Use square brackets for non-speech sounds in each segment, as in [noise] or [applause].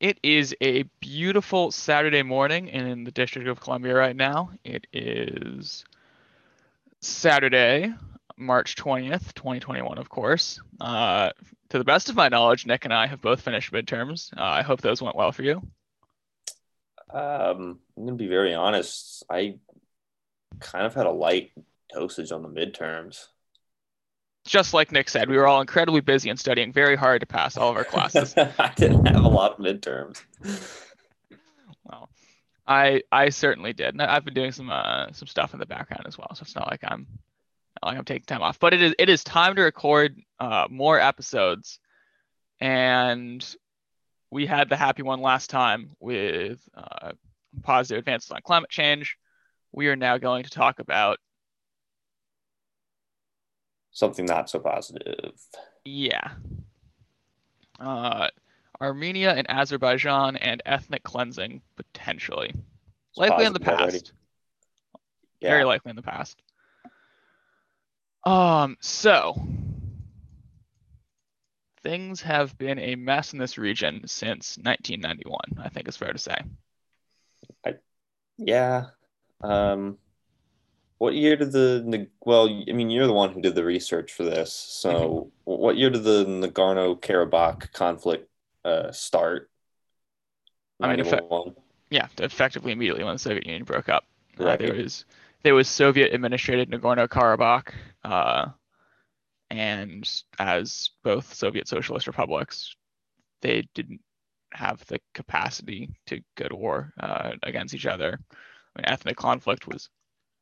It is a beautiful Saturday morning in the District of Columbia right now. It is Saturday, March 20th, 2021, of course. Uh, to the best of my knowledge, Nick and I have both finished midterms. Uh, I hope those went well for you. Um, I'm going to be very honest. I kind of had a light dosage on the midterms just like Nick said, we were all incredibly busy and studying very hard to pass all of our classes. [laughs] I didn't have a lot of midterms. Well, I I certainly did. And I've been doing some uh, some stuff in the background as well, so it's not like I'm not like I'm taking time off. But it is it is time to record uh, more episodes, and we had the happy one last time with uh, positive advances on climate change. We are now going to talk about something not so positive. Yeah. Uh, Armenia and Azerbaijan and ethnic cleansing potentially. It's likely in the past. Yeah. Very likely in the past. Um, so things have been a mess in this region since 1991, I think it's fair to say. I, yeah. Um, what year did the well? I mean, you're the one who did the research for this. So, mm-hmm. what year did the Nagorno Karabakh conflict uh, start? I mean, effect- yeah, effectively immediately when the Soviet Union broke up. Uh, right. Uh, there was there was Soviet administrated Nagorno Karabakh, uh, and as both Soviet socialist republics, they didn't have the capacity to go to war uh, against each other. I mean, ethnic conflict was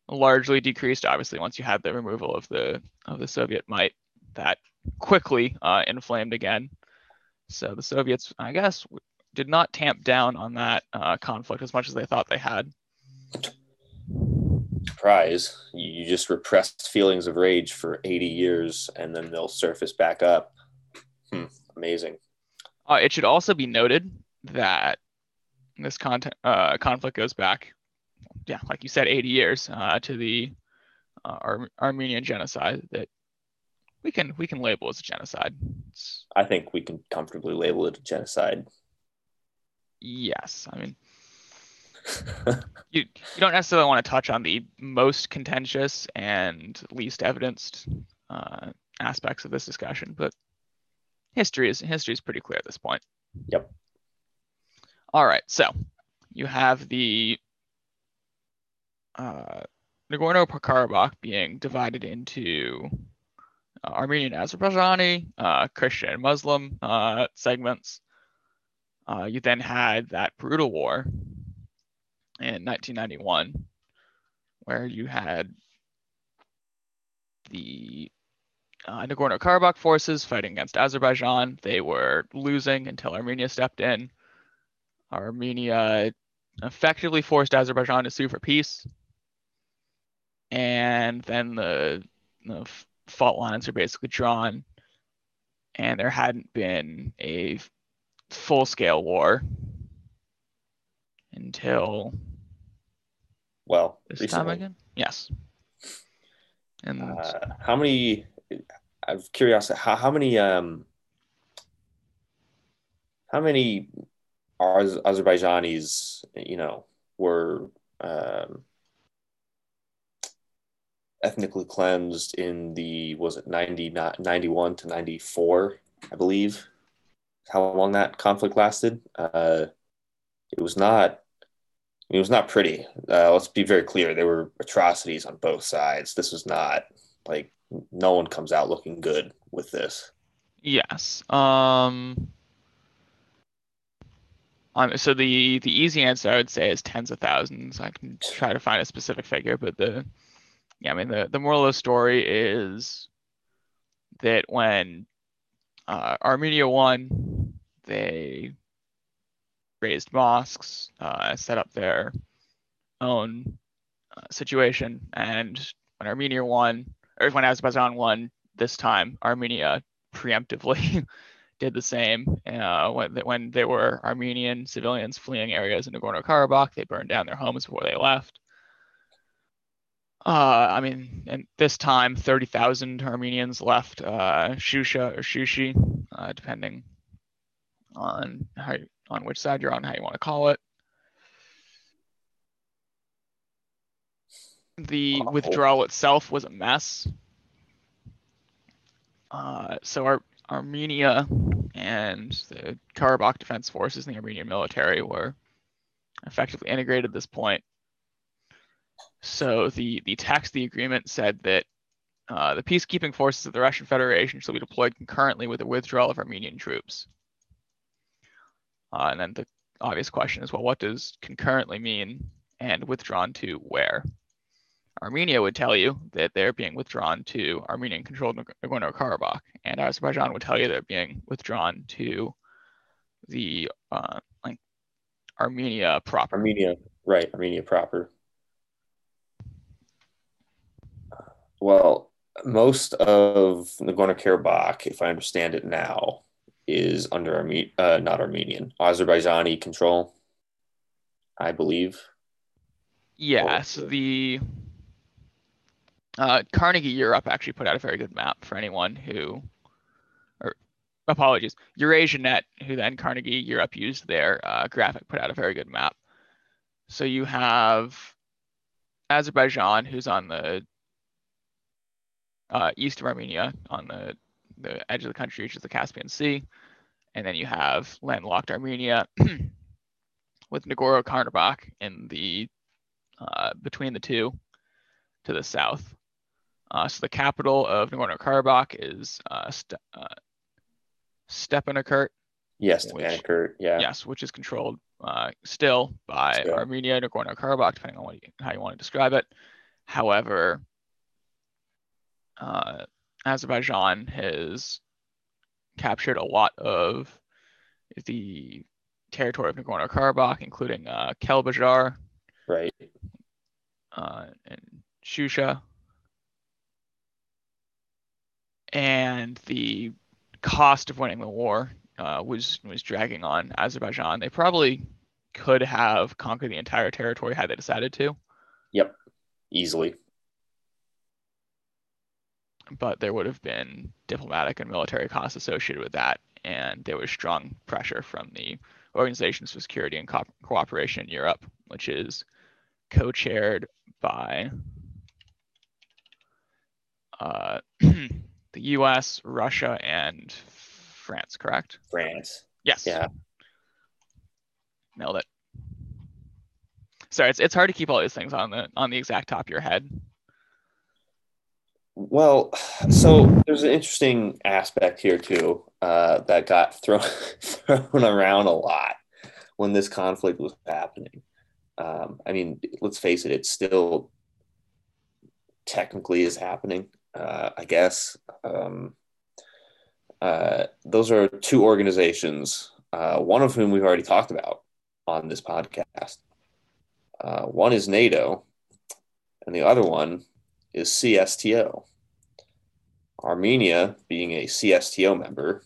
largely decreased. Obviously, once you had the removal of the of the Soviet might, that quickly uh, inflamed again. So the Soviets, I guess, did not tamp down on that uh, conflict as much as they thought they had. Surprise! You just repress feelings of rage for 80 years, and then they'll surface back up. Hmm, amazing. Uh, it should also be noted that this content, uh, conflict goes back yeah, like you said, 80 years uh, to the uh, Ar- Armenian genocide that we can we can label as a genocide. It's, I think we can comfortably label it a genocide. Yes, I mean, [laughs] you you don't necessarily want to touch on the most contentious and least evidenced uh, aspects of this discussion, but history is history is pretty clear at this point. Yep. All right, so you have the uh, Nagorno-Karabakh being divided into uh, Armenian, Azerbaijani, uh, Christian, Muslim uh, segments. Uh, you then had that brutal war in 1991, where you had the uh, Nagorno-Karabakh forces fighting against Azerbaijan. They were losing until Armenia stepped in. Armenia effectively forced Azerbaijan to sue for peace and then the, the fault lines are basically drawn, and there hadn't been a full scale war until well this recently. time again. Yes. And uh, how many? Out of curiosity, how, how many um how many Azerbaijanis you know were um ethnically cleansed in the was it 90 91 to 94 i believe how long that conflict lasted. Uh, it was not it was not pretty. Uh, let's be very clear there were atrocities on both sides. This was not like no one comes out looking good with this. Yes um um, so the the easy answer I would say is tens of thousands. I can try to find a specific figure, but the yeah, I mean the the moral of the story is that when uh, Armenia won, they raised mosques, uh, set up their own uh, situation, and when Armenia won, or when Azerbaijan won this time, Armenia preemptively [laughs] did the same. Uh, when, when there were Armenian civilians fleeing areas in Nagorno-Karabakh, they burned down their homes before they left. Uh, I mean, and this time, 30,000 Armenians left uh, Shusha or Shushi, uh, depending on how you, on which side you're on, how you want to call it. The Awful. withdrawal itself was a mess. Uh, so our Armenia and the Karabakh Defense Forces and the Armenian military were effectively integrated at this point. So the, the text of the agreement said that uh, the peacekeeping forces of the Russian Federation shall be deployed concurrently with the withdrawal of Armenian troops. Uh, and then the obvious question is, well, what does concurrently mean and withdrawn to where? Armenia would tell you that they're being withdrawn to Armenian-controlled Nagorno-Karabakh, and Azerbaijan would tell you they're being withdrawn to the uh, like Armenia proper. Armenia, right? Armenia proper. Well, most of Nagorno Karabakh, if I understand it now, is under Arme- uh, not Armenian, Azerbaijani control, I believe. Yes, Or- the uh, Carnegie Europe actually put out a very good map for anyone who, or apologies, Eurasia Net, who then Carnegie Europe used their uh, graphic, put out a very good map. So you have Azerbaijan, who's on the uh, east of Armenia, on the the edge of the country, which is the Caspian Sea, and then you have landlocked Armenia [clears throat] with Nagorno Karabakh in the uh, between the two to the south. Uh, so the capital of Nagorno Karabakh is uh, Ste- uh, Stepanakert, Yes, Stepanakert. Yeah. yes, which is controlled uh, still by Still. Armenia, Nagorno Karabakh, depending on what you, how you want to describe it. However, uh, Azerbaijan has captured a lot of the territory of Nagorno Karabakh, including uh, Kelbajar Right. uh, and Shusha. And the cost of winning the war uh, was was dragging on Azerbaijan. They probably could have conquered the entire territory had they decided to, Yep, Easily. But there would have been diplomatic and military costs associated with that, and there was strong pressure from the Organizations for Security and Co- Cooperation in Europe, which is co-chaired by uh, [clears throat] the U.S., Russia, and France. Correct? France. Yes. Yeah. Nailed it. Sorry, it's, it's hard to keep all these things on the on the exact top of your head. Well, [sighs] so there's an interesting aspect here too uh, that got [laughs] thrown thrown around a lot when this conflict was happening. Um, I mean, let's face it; it still technically is happening. Uh, I guess um, uh, those are two organizations. Uh, one of whom we've already talked about on this podcast. Uh, one is NATO, and the other one is CSTO. Armenia being a CSTO member,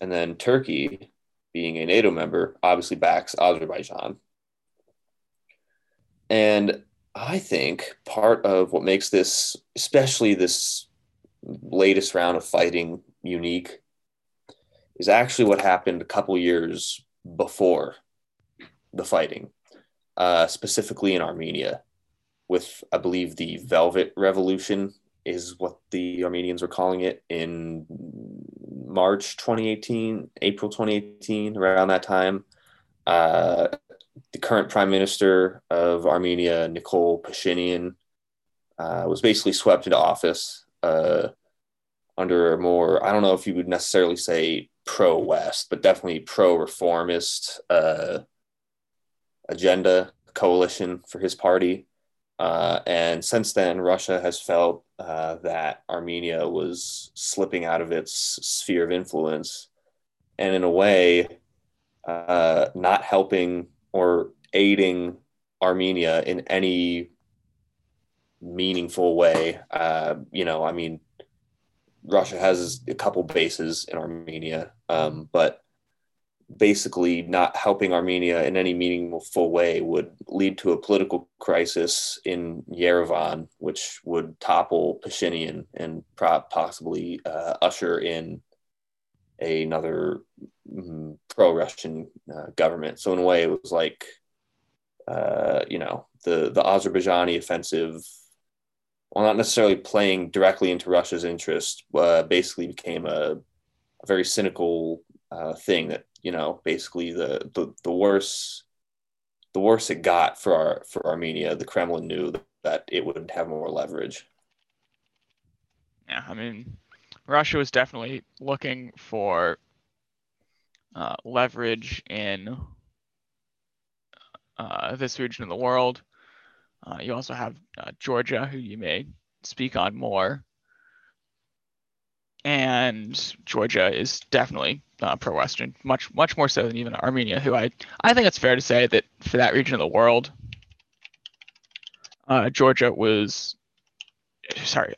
and then Turkey being a NATO member, obviously backs Azerbaijan. And I think part of what makes this, especially this latest round of fighting, unique is actually what happened a couple years before the fighting, uh, specifically in Armenia with I believe the Velvet Revolution is what the Armenians were calling it in March 2018, April 2018, around that time. Uh, the current prime minister of Armenia, Nikol Pashinyan, uh, was basically swept into office uh, under a more, I don't know if you would necessarily say pro West, but definitely pro reformist uh, agenda coalition for his party. Uh, and since then, Russia has felt uh, that Armenia was slipping out of its sphere of influence, and in a way, uh, not helping or aiding Armenia in any meaningful way. Uh, you know, I mean, Russia has a couple bases in Armenia, um, but basically not helping Armenia in any meaningful way would lead to a political crisis in Yerevan, which would topple Pashinyan and possibly uh, usher in another mm, pro-Russian uh, government. So in a way, it was like, uh, you know, the the Azerbaijani offensive, while not necessarily playing directly into Russia's interest, uh, basically became a, a very cynical uh, thing that you know, basically the the the worse the worse it got for our for Armenia, the Kremlin knew that it wouldn't have more leverage. Yeah, I mean, Russia was definitely looking for uh, leverage in uh, this region of the world. Uh, you also have uh, Georgia, who you may speak on more. And Georgia is definitely uh, pro-Western, much much more so than even Armenia, who I I think it's fair to say that for that region of the world, uh, Georgia was sorry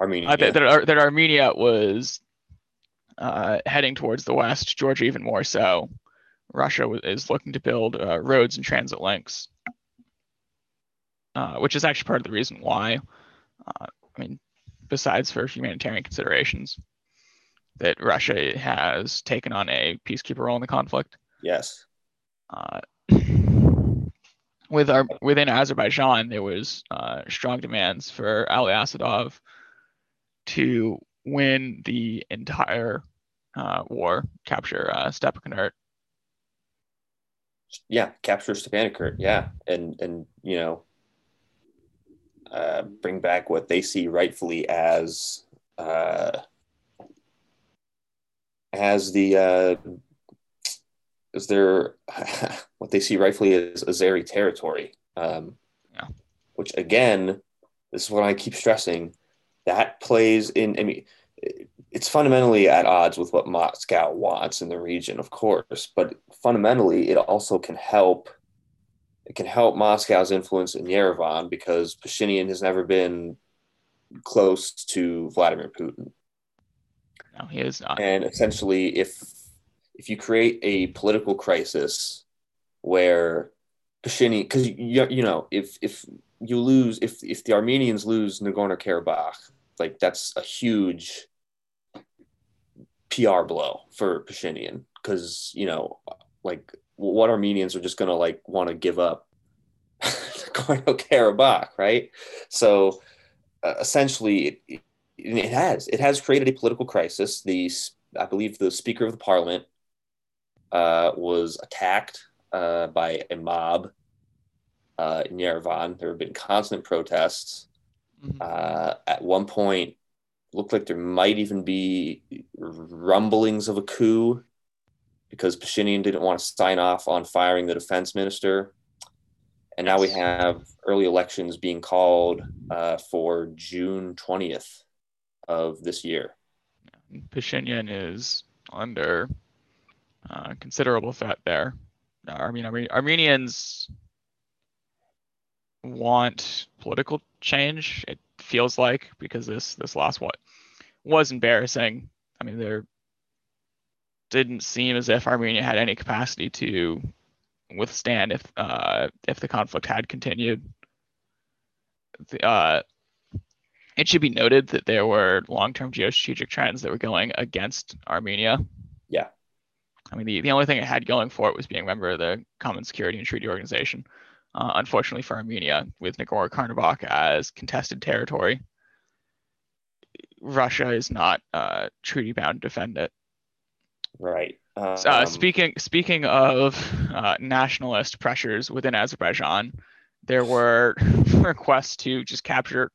Armenia. Uh, that, that, that, Armenia was uh, heading towards the west, Georgia even more so. Russia is looking to build uh, roads and transit links, uh, which is actually part of the reason why. Uh, I mean, besides for humanitarian considerations, that Russia has taken on a peacekeeper role in the conflict. Yes. Uh, with our within Azerbaijan, there was strong demands for Ali Asadov to win the entire uh, war, capture uh, Stepanakert. Yeah, capture Stepanakert. Yeah, and and you know, uh, bring back what they see rightfully as uh, as the uh, as their [laughs] what they see rightfully as Azeri territory. Um, yeah. Which again, this is what I keep stressing that plays in. I mean, it's fundamentally at odds with what Moscow wants in the region, of course, but fundamentally, it also can help. It can help Moscow's influence in Yerevan because Pashinyan has never been close to Vladimir Putin. No, he is not. And essentially, if if you create a political crisis where Pashinyan, because you, you know, if if you lose if if the Armenians lose Nagorno Karabakh, like that's a huge PR blow for Pashinyan because you know, like what Armenians are just gonna like want to give up [laughs] Nagorno Karabakh, right? So uh, essentially, it, it has it has created a political crisis. The I believe the Speaker of the Parliament uh, was attacked uh, by a mob uh, in Yerevan. There have been constant protests. Mm-hmm. Uh, at one point, looked like there might even be rumblings of a coup because Pashinyan didn't want to sign off on firing the defense minister. And now we have early elections being called uh, for June 20th of this year. Pashinyan is under uh, considerable threat there. I mean, Armenians want political change. It feels like because this this last what was embarrassing. I mean, there didn't seem as if Armenia had any capacity to withstand if uh, if the conflict had continued. The, uh, it should be noted that there were long-term geostrategic trends that were going against Armenia. Yeah. I mean, the, the only thing it had going for it was being a member of the Common Security and Treaty Organization uh, unfortunately for Armenia, with Nagorno Karabakh as contested territory. Russia is not uh, treaty bound to defend it. Right. Uh, um, uh, speaking speaking of uh, nationalist pressures within Azerbaijan, there were [laughs] requests to just capture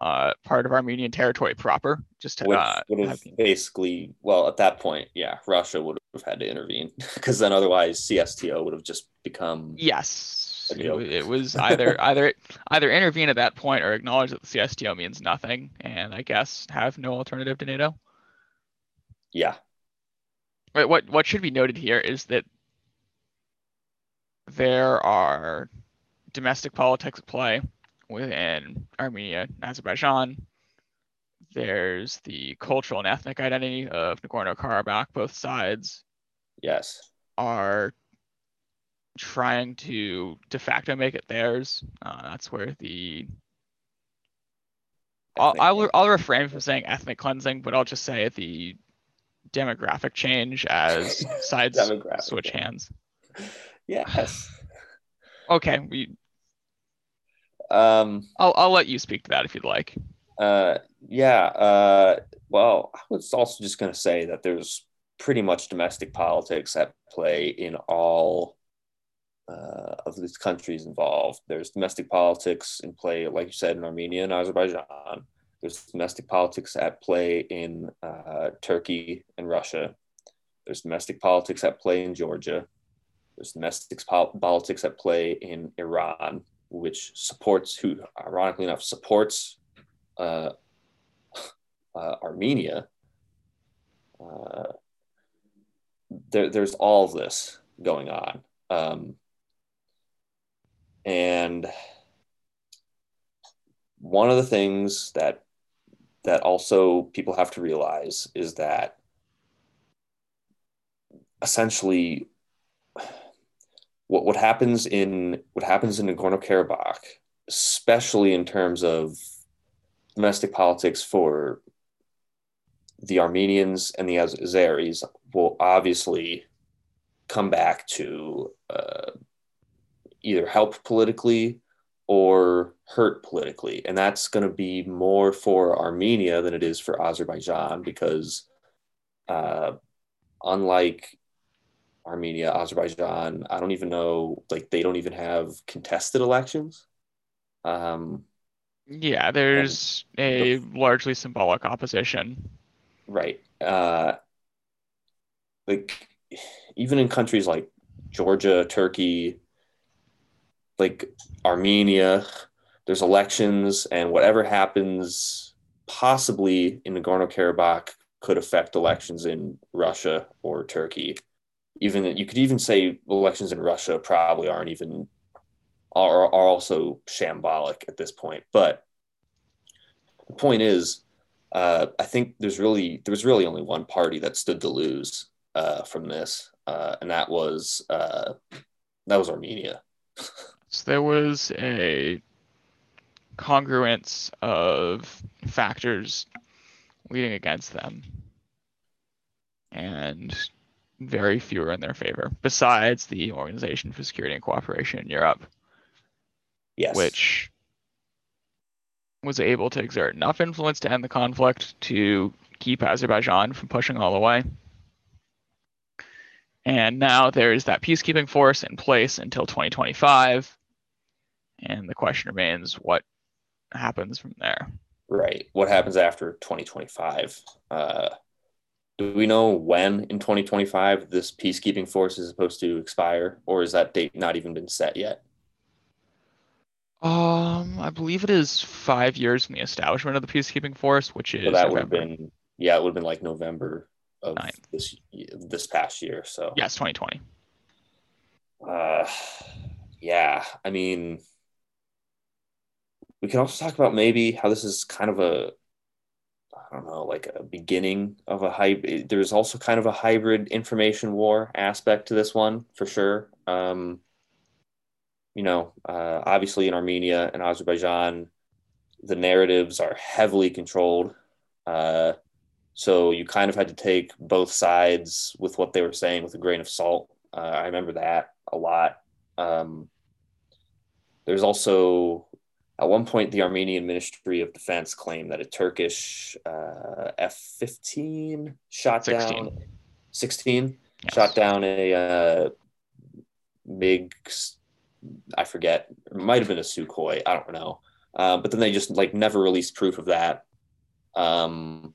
uh, part of Armenian territory proper, just to Which uh, would have basically, well, at that point, yeah, Russia would have had to intervene [laughs] because then otherwise CSTO would have just become yes it, it was [laughs] either either either intervene at that point or acknowledge that the CSTO means nothing, and I guess have no alternative to NATO. Yeah. But what what should be noted here is that there are domestic politics at play within Armenia and Azerbaijan. There's the cultural and ethnic identity of Nagorno Karabakh. Both sides, yes, are trying to de facto make it theirs. Uh, that's where the I'll, I'll, I'll refrain from saying ethnic cleansing, but I'll just say the demographic change as [laughs] sides switch hands. Yes. [sighs] Okay, we, Um, I'll I'll let you speak to that if you'd like. uh, yeah. Uh, well, I was also just going to say that there's pretty much domestic politics at play in all uh, of these countries involved. There's domestic politics in play, like you said, in Armenia and Azerbaijan. There's domestic politics at play in uh, Turkey and Russia. There's domestic politics at play in Georgia. There's domestic pol- politics at play in Iran, which supports, who ironically enough supports uh, [laughs] uh, Armenia. Uh, there, there's all this going on. Um, and one of the things that that also people have to realize is that essentially what what happens in what happens in Nagorno-Karabakh, especially in terms of domestic politics for the Armenians and the Azeris, will obviously come back to uh, either help politically or hurt politically. And that's going to be more for Armenia than it is for Azerbaijan because, uh, unlike Armenia, Azerbaijan, I don't even know, like, they don't even have contested elections. Um, Yeah, there's a largely symbolic opposition. right. Uh, like, even in countries like Georgia, Turkey, like Armenia, there's elections, and whatever happens possibly in Nagorno Karabakh could affect elections in Russia or Turkey. Even you could even say elections in Russia probably aren't even are, are also shambolic at this point. But the point is, uh, I think there's really there was really only one party that stood to lose uh, from this, uh, and that was uh, that was Armenia. [laughs] So there was a congruence of factors leading against them, and very few are in their favor, besides the Organization for Security and Cooperation in Europe, Yes, which was able to exert enough influence to end the conflict to keep Azerbaijan from pushing all the way. And now there's that peacekeeping force in place until 2025. And the question remains what happens from there. right. What happens after 2025? Uh, do we know when in 2025 this peacekeeping force is supposed to expire, or is that date not even been set yet? Um, I believe it is five years from the establishment of the peacekeeping force, which is So that would have been yeah, it would have been like November of Ninth. this this past year. So yes, 2020. uh, yeah, I mean, we can also talk about maybe how this is kind of a I don't know, like a beginning of a hybrid. There's also kind of a hybrid information war aspect to this one for sure. Um, you know, uh, obviously in Armenia and Azerbaijan, the narratives are heavily controlled. Uh, so you kind of had to take both sides with what they were saying with a grain of salt. Uh, I remember that a lot. Um, there's also, at one point, the Armenian Ministry of Defense claimed that a Turkish uh, F 15 shot 16. down 16 Yes. shot down a uh, MiG, I forget, it might have been a Sukhoi, I don't know. Uh, but then they just like never released proof of that. Um,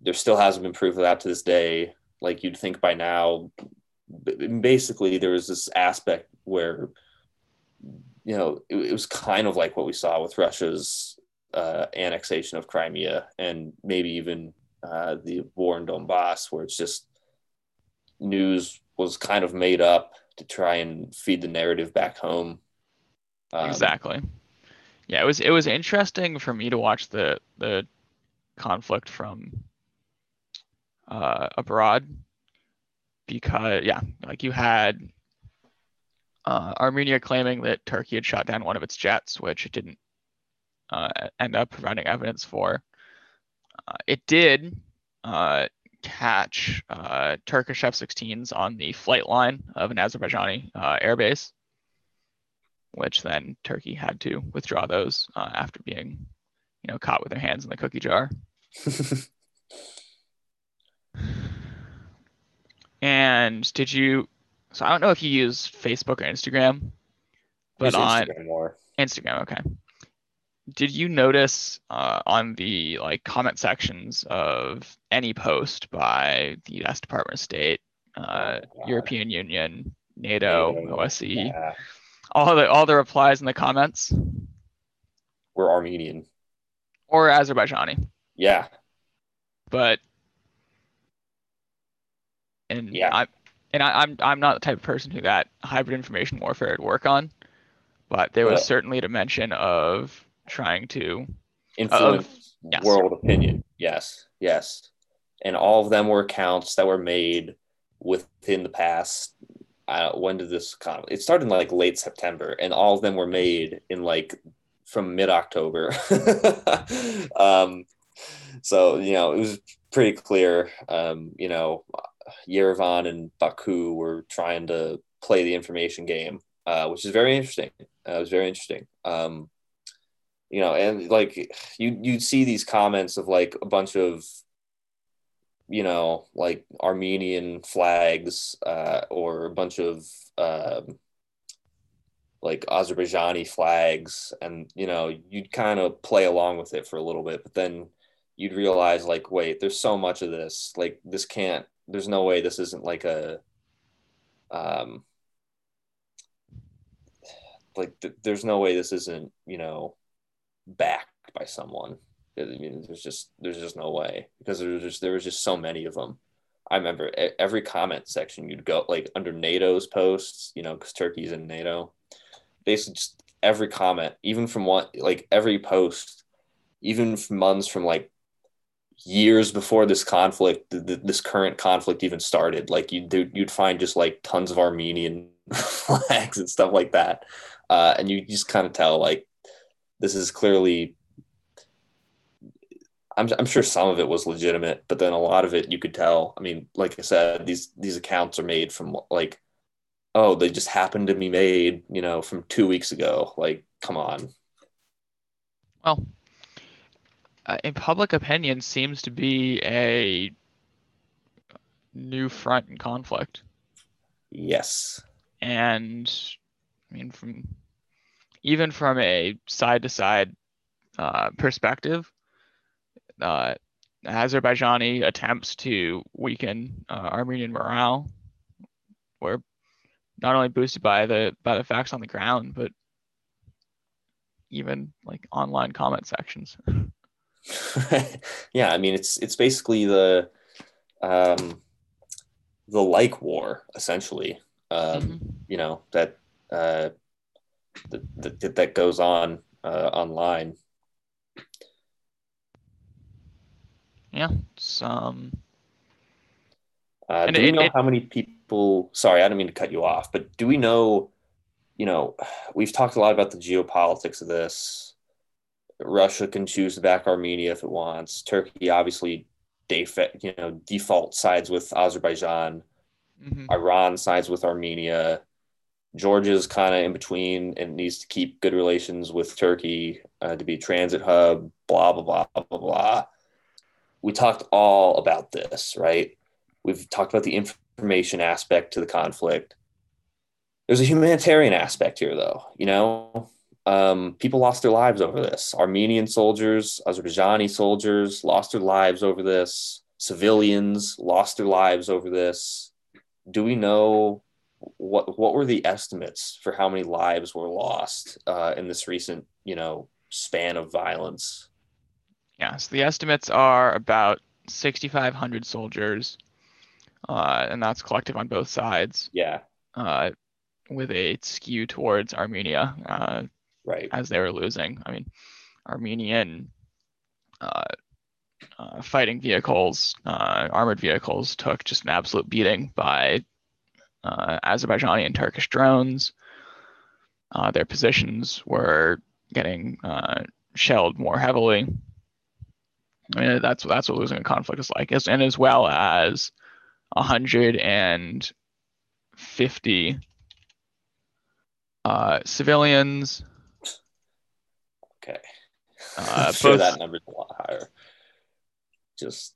there still hasn't been proof of that to this day. Like you'd think by now, basically there was this aspect where, you know, it, it was kind of like what we saw with Russia's uh, annexation of Crimea and maybe even uh, the war in Donbass, where it's just news was kind of made up to try and feed the narrative back home. Um, exactly. Yeah, it was it was interesting for me to watch the the conflict from uh, abroad because yeah, like you had uh, Armenia claiming that Turkey had shot down one of its jets, which it didn't uh, end up providing evidence for. Uh, it did uh, catch uh, Turkish F-16s on the flight line of an Azerbaijani uh, airbase, which then Turkey had to withdraw those uh, after being, you know, caught with their hands in the cookie jar. [laughs] and did you? So I don't know if you use Facebook or Instagram, but on Instagram more. Instagram, okay. Did you notice uh, on the like comment sections of any post by the U.S. Department of State, uh, Oh, European Union, NATO, NATO, OSCE, Yeah, all the all the replies in the comments, we're Armenian. or Azerbaijani, Yeah, but and Yeah. I and I, I'm I'm not the type of person who that hybrid information warfare would work on, but there was Yeah. certainly a dimension of trying to influence yes. world opinion. Yes, yes, and all of them were accounts that were made within the past. Uh, when did this come? It started in like late September, and all of them were made in like from mid October. [laughs] um, so you know it was pretty clear. Um, you know, Yerevan and Baku were trying to play the information game, uh, which is very interesting. Uh, it was very interesting. Um, you know, and like you you'd see these comments of like a bunch of you know like Armenian flags uh, or a bunch of um, like Azerbaijani flags, and you know you'd kind of play along with it for a little bit, but then you'd realize like wait, there's so much of this, like this can't, there's no way this isn't like a um like th- there's no way this isn't you know backed by someone. I mean, there's just there's just no way because there was just there was just so many of them. I remember every comment section you'd go like under NATO's posts, you know, because Turkey's in NATO. Basically, just every comment, even from one like every post, even months from like years before this conflict, th- th- this current conflict even started. Like you'd you'd find just like tons of Armenian [laughs] flags and stuff like that, uh, and you just kind of tell like this is clearly I'm, I'm sure some of it was legitimate but then a lot of it you could tell. I mean like i said these these accounts are made from like oh they just happened to be made you know from two weeks ago. Like come on. Well, uh, in public opinion seems to be a new front in conflict. yes And I mean, from even from a side to side perspective, uh, Azerbaijani attempts to weaken uh, Armenian morale were not only boosted by the by the facts on the ground, but even like online comment sections. [laughs] [laughs] yeah i mean it's it's basically the um the like war essentially um Mhm. you know that uh that that, that goes on uh, online Yeah, some Uh, And do we know it- how many people? Sorry, I don't mean to cut you off, but do we know? You know, [sighs] we've talked a lot about the geopolitics of this. Russia can choose to back Armenia if it wants. Turkey obviously, def- you know, default sides with Azerbaijan. mhm. Iran sides with Armenia. Georgia's kind of in between and needs to keep good relations with Turkey uh, to be a transit hub. Blah blah blah blah blah. We talked all about this, right? We've talked about the information aspect to the conflict. There's a humanitarian aspect here, though. You know, um, people lost their lives over this. Armenian soldiers, Azerbaijani soldiers lost their lives over this. Civilians lost their lives over this. Do we know what what were the estimates for how many lives were lost uh, in this recent, you know, span of violence? Yeah, so the estimates are about 6,500 soldiers, uh, and that's collective on both sides, Yeah, uh, with a skew towards Armenia, uh, right. as they were losing. I mean, Armenian uh, uh, fighting vehicles, uh, armored vehicles, took just an absolute beating by uh, Azerbaijani and Turkish drones. Uh, their positions were getting uh, shelled more heavily. I mean, that's that's what losing a conflict is like, as, and as well as 150 uh, civilians. Okay. Uh, I'm [laughs] sure both- that number's a lot higher. Just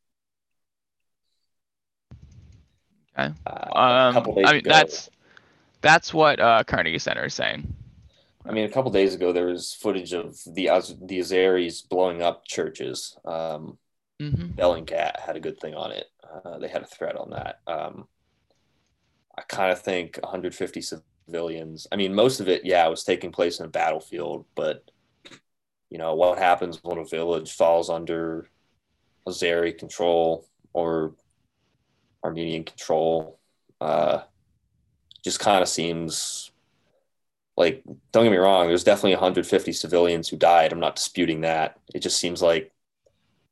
Okay. uh, Um, I mean, ago, that's that's what uh, Carnegie Center is saying. I mean, a couple days ago, there was footage of the Az- the Azeris blowing up churches. Um, hmm Bellingcat had a good thing on it. Uh, they had a thread on that. Um, I kind of think 150 civilians. I mean, most of it, yeah, was taking place in a battlefield, but you know what happens when a village falls under Azeri control or Armenian control? Uh, just kind of seems like. Don't get me wrong. There's definitely 150 civilians who died. I'm not disputing that. It just seems like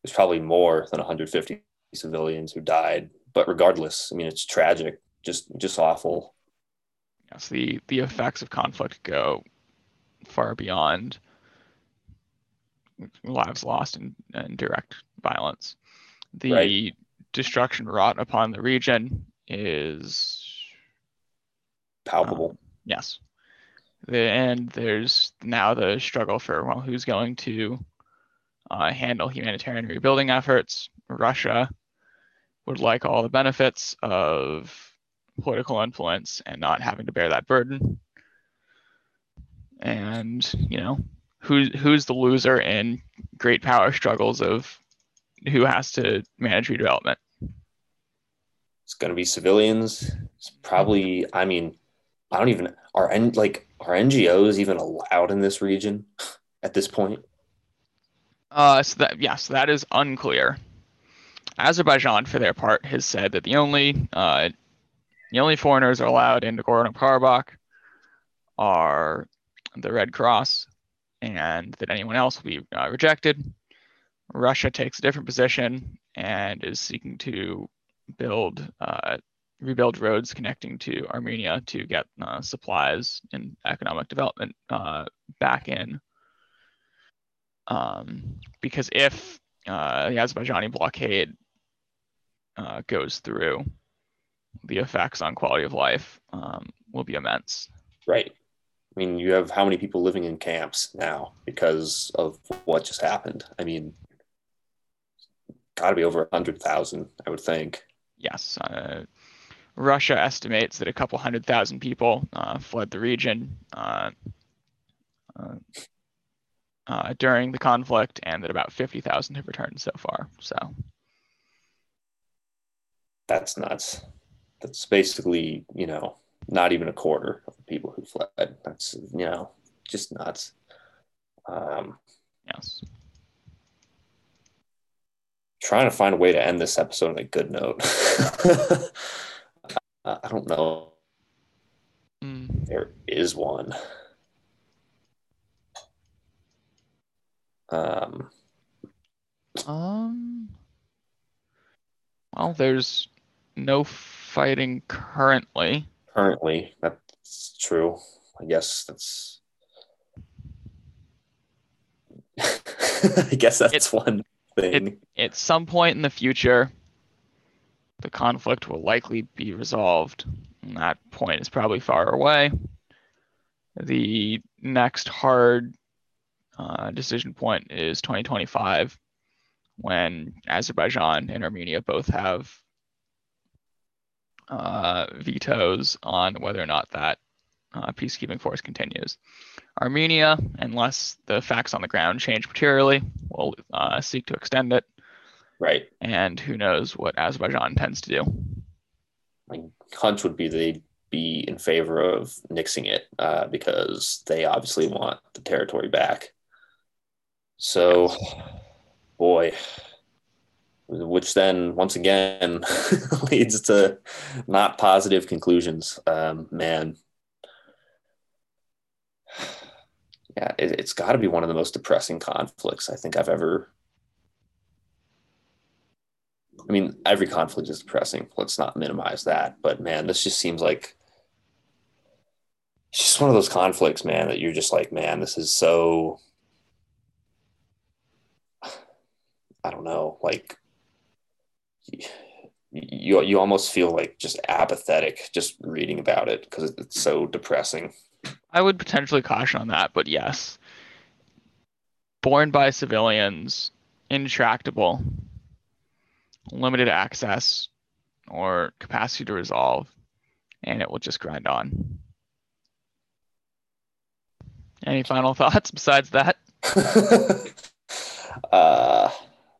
there's probably more than 150 civilians who died. But regardless, I mean, it's tragic, just just awful. Yes, the the effects of conflict go far beyond lives lost in, in direct violence. The Right. destruction wrought upon the region is Palpable. yes. The, and there's now the struggle for well, who's going to uh, handle humanitarian rebuilding efforts. Russia would like all the benefits of political influence and not having to bear that burden. And you know, who's who's the loser in great power struggles of who has to manage redevelopment? it's going to be civilians. It's probably. I mean, I don't even are like are NGOs even allowed in this region at this point? Uh, so that yes, that is unclear. Azerbaijan, for their part, has said that the only uh, the only foreigners are allowed in Nagorno-Karabakh are the Red Cross, and that anyone else will be uh, rejected. Russia takes a different position and is seeking to build uh, rebuild roads connecting to Armenia to get uh, supplies and economic development uh, back in. Um, because if uh, the Azerbaijani blockade uh, goes through, the effects on quality of life um, will be immense. Right. I mean, you have how many people living in camps now because of what just happened? I mean, got to be over a hundred thousand, I would think. Yes, uh, Russia estimates that a couple hundred thousand people uh, fled the region uh, uh, uh, during the conflict, and that about 50,000 have returned so far. So, That's nuts. That's basically, you know, not even a quarter of the people who fled. That's, you know, just nuts. Um, yes. trying to find a way to end this episode on a good note. [laughs] I I don't know. Mm. There is one. Um, Um. Well, there's no fighting currently. Currently, that's true. I guess that's. [laughs] I guess that's one thing. At some point in the future, the conflict will likely be resolved. And that point is probably far away. The next hard uh, decision point is 2025, when Azerbaijan and Armenia both have uh, vetoes on whether or not that uh, peacekeeping force continues. Armenia, unless the facts on the ground change materially, will uh, seek to extend it, right. and who knows what Azerbaijan intends to do. My hunch would be they'd be in favor of nixing it uh, because they obviously want the territory back. So, boy, which then once again [laughs] leads to not positive conclusions. Um, man, yeah, it, it's got to be one of the most depressing conflicts I think I've ever. I mean, every conflict is depressing. Let's not minimize that. But man, this just seems like it's just one of those conflicts, man, that you're just like, man, this is so [sighs] I don't know, like you you almost feel like just apathetic just reading about it because it's so depressing. I would potentially caution on that, but yes. Born by civilians, intractable, limited access or capacity to resolve, and it will just grind on. Any final [laughs] thoughts besides that? [laughs] uh,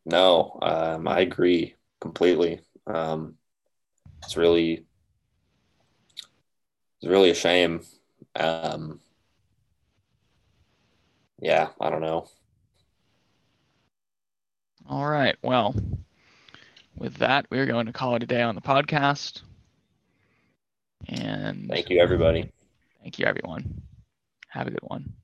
no, um, I agree completely. Um, it's really, it's really a shame. Um, yeah, I don't know. All right. Well, with that, we're going to call it a day on the podcast. And thank you, everybody. Thank you, everyone. Have a good one.